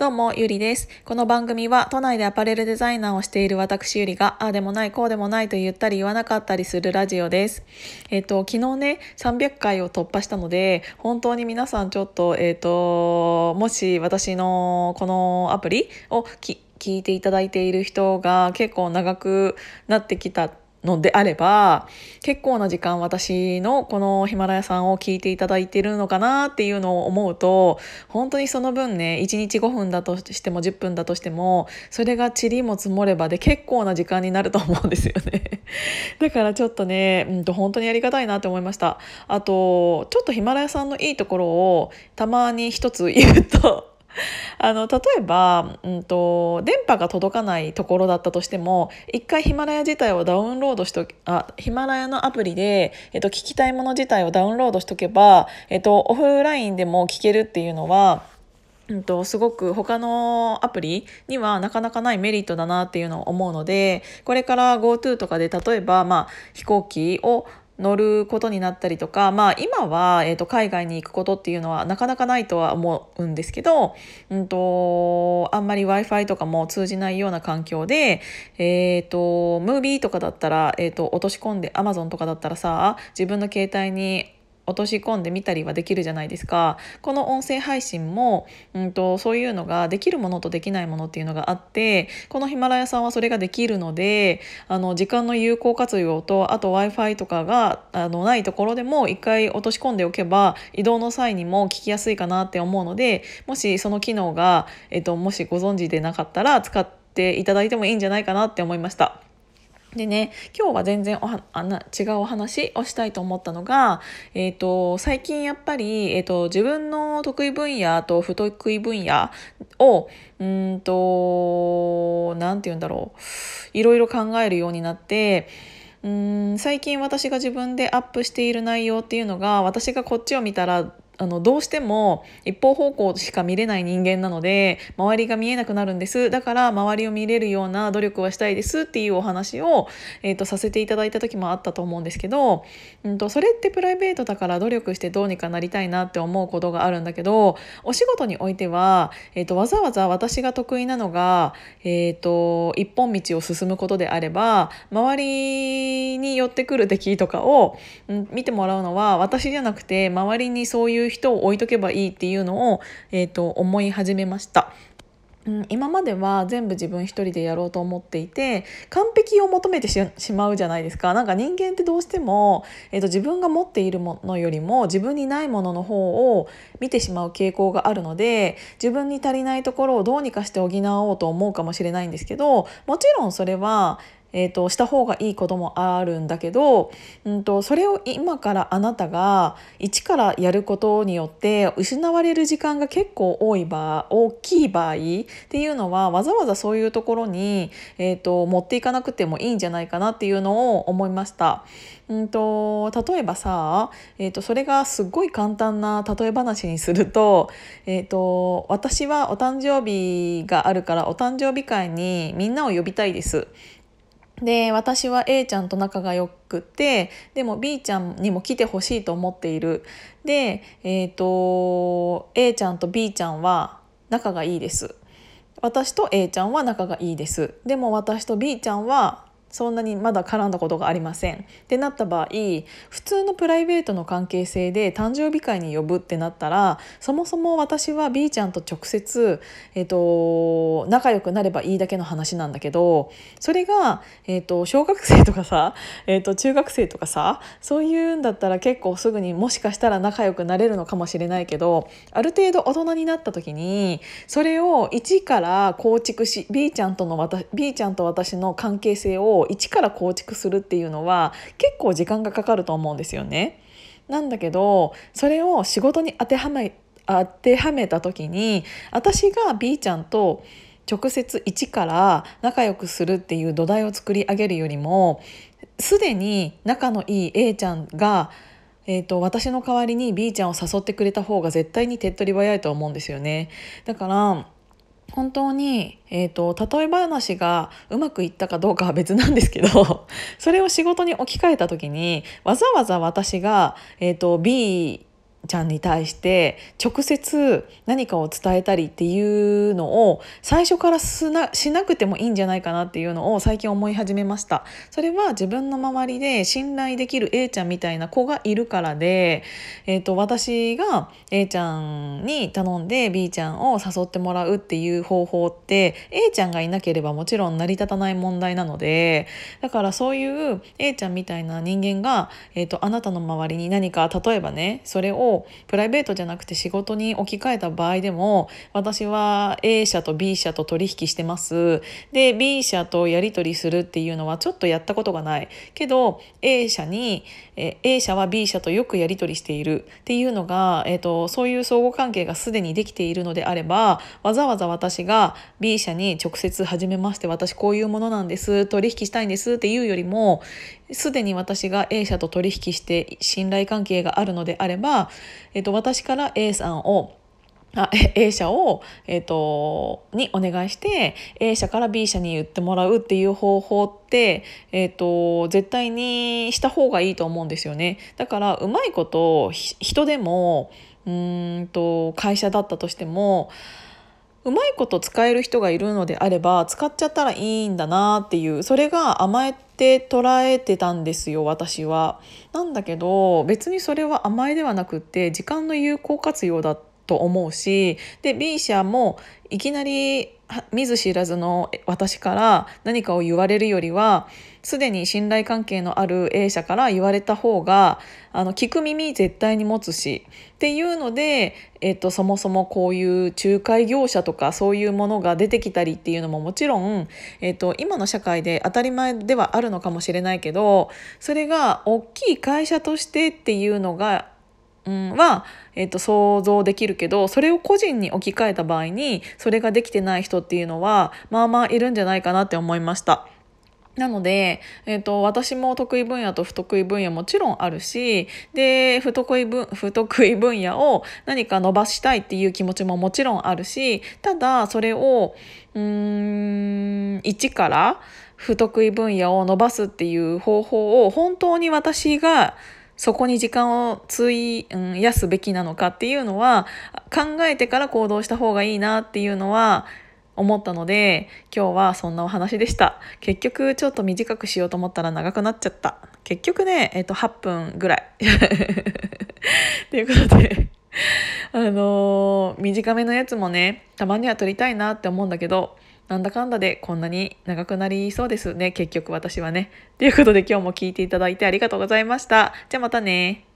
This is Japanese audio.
どうも、ゆりです。この番組は都内でアパレルデザイナーをしている私ゆりが、ああでもない、こうでもないと言ったり言わなかったりするラジオです。えっ、と、昨日ね、300回を突破したので、本当に皆さんちょっと、えっ、と、もし私のこのアプリを聞いていただいている人が結構長くなってきたのであれば結構な時間私のこのヒマラヤさんを聞いていただいてるのかなっていうのを思うと本当にその分ね1日5分だとしても10分だとしてもそれが塵も積もればで結構な時間になると思うんですよね。だからちょっとね、うん、と本当にありがたいなって思いました。あとちょっとヒマラヤさんのいいところをたまに一つ言うと あの例えば、うんと、電波が届かないところだったとしても一回ヒマラヤ自体をダウンロードしとあヒマラヤのアプリで、えっと、聞きたいもの自体をダウンロードしとけば、えっと、オフラインでも聞けるっていうのはうんと、すごく他のアプリにはなかなかないメリットだなっていうのを思うのでこれから GoTo とかで例えば、まあ、飛行機を乗ることになったりとか、まあ、今は、えーと、海外に行くことっていうのはなかなかないとは思うんですけど、うんと、あんまり w i f i とかも通じないような環境で、えーと、ムービーとかだったら、えー、と落とし込んで Amazon とかだったらさ自分の携帯に落とし込んでみたりはできるじゃないですかこの音声配信も、うんと、そういうのができるものとできないものっていうのがあってこのヒマラヤさんはそれができるのであの時間の有効活用とあと w i f i とかがあのないところでも一回落とし込んでおけば移動の際にも聞きやすいかなって思うのでもしその機能が、えっと、もしご存知でなかったら使っていただいてもいいんじゃないかなって思いました。でね今日は全然おはあな違うお話をしたいと思ったのが、えーと、最近やっぱり、えーと、自分の得意分野と不得意分野をうんと何て言うんだろういろいろ考えるようになってうん最近私が自分でアップしている内容っていうのが私がこっちを見たらあのどうしても一方方向しか見れない人間なので周りが見えなくなるんです。だから周りを見れるような努力はしたいですっていうお話を、えーと、させていただいた時もあったと思うんですけど、うんと、それってプライベートだから努力してどうにかなりたいなって思うことがあるんだけどお仕事においては、えーと、わざわざ私が得意なのが、えー、と一本道を進むことであれば周りに寄ってくる敵とかを、うん、見てもらうのは私じゃなくて周りにそういう人を置いとけばいいっていうのを、えーと、思い始めました。うん、今までは全部自分一人でやろうと思っていて完璧を求めてしまうじゃないですかなんか人間ってどうしても、えーと、自分が持っているものよりも自分にないものの方を見てしまう傾向があるので自分に足りないところをどうにかして補おうと思うかもしれないんですけどもちろんそれはえーと、した方がいいこともあるんだけど、うんと、それを今からあなたが一からやることによって失われる時間が結構多い場大きい場合っていうのはわざわざそういうところに、えーと、持っていかなくてもいいんじゃないかなっていうのを思いました。うんと、例えばさ、えー、とそれがすっごい簡単な例え話にすると,、えー、と私はお誕生日があるからお誕生日会にみんなを呼びたいです。で私は A ちゃんと仲が良くてでも B ちゃんにも来てほしいと思っている。で、えーと、A ちゃんと B ちゃんは仲がいいです。私と A ちゃんは仲がいいです。でも私と B ちゃんはそんなにまだ絡んだことがありません。ってなった場合普通のプライベートの関係性で誕生日会に呼ぶってなったらそもそも私は B ちゃんと直接、えーと、仲良くなればいいだけの話なんだけどそれが、えーと、小学生とかさ、えーと、中学生とかさそういうんだったら結構すぐにもしかしたら仲良くなれるのかもしれないけどある程度大人になった時にそれを一から構築し B ちゃんとの私 B ちゃんと私の関係性をを一から構築するっていうのは結構時間がかかると思うんですよね。なんだけどそれを仕事に当てはめ当てはめた時に私が B ちゃんと直接一から仲良くするっていう土台を作り上げるよりもすでに仲のいい A ちゃんがえーと、私の代わりに B ちゃんを誘ってくれた方が絶対に手っ取り早いと思うんですよね。だから本当に、えーと、例え話がうまくいったかどうかは別なんですけど それを仕事に置き換えた時にわざわざ私が、えーと、B ちゃんに対して直接何かを伝えたりっていうのを最初からしなしなくてもいいんじゃないかなっていうのを最近思い始めました。それは自分の周りで信頼できる A ちゃんみたいな子がいるからで、えーと、私が A ちゃんに頼んで B ちゃんを誘ってもらうっていう方法って A ちゃんがいなければもちろん成り立たない問題なのでだからそういう A ちゃんみたいな人間が、えーと、とあなたの周りに何か例えばねそれをプライベートじゃなくて仕事に置き換えた場合でも私は A 社と B 社と取引してます。で B 社とやり取りするっていうのはちょっとやったことがない。けど A 社に A 社は B 社とよくやり取りしている。っていうのが、えーと、そういう相互関係がすでにできているのであればわざわざ私が B 社に直接「はじめまして私こういうものなんです。取引したいんです」っていうよりもすでに私が A 社と取引して信頼関係があるのであれば、えっと、私から A さんをあ A 社を、えーと、にお願いして A 社から B 社に言ってもらうっていう方法って、えーと、絶対にした方がいいと思うんですよね。だからうまいこと人でもうんと会社だったとしてもうまいこと使える人がいるのであれば使っちゃったらいいんだなっていうそれが甘えて捉えてたんですよ私は。なんだけど別にそれは甘えではなくって時間の有効活用だと思うしで B 社もいきなり見ず知らずの私から何かを言われるよりはすでに信頼関係のある A 社から言われた方があの聞く耳絶対に持つしっていうので、えっと、そもそもこういう仲介業者とかそういうものが出てきたりっていうのももちろん、えっと、今の社会で当たり前ではあるのかもしれないけどそれが大きい会社としてっていうのが、は、えーと、想像できるけどそれを個人に置き換えた場合にそれができてない人っていうのはまあまあいるんじゃないかなって思いました。なので、えーと、私も得意分野と不得意分野もちろんあるしで不得意分不得意分野を何か伸ばしたいっていう気持ちももちろんあるしただそれをうん一から不得意分野を伸ばすっていう方法を本当に私がそこに時間を費やすべきなのかっていうのは考えてから行動した方がいいなっていうのは思ったので今日はそんなお話でした。結局ちょっと短くしようと思ったら長くなっちゃった。結局ね、えっと、8分ぐらい。ということであのー、短めのやつもねたまには撮りたいなって思うんだけどなんだかんだでこんなに長くなりそうですね結局私はね。ということで今日も聞いていただいてありがとうございました。じゃあまたね。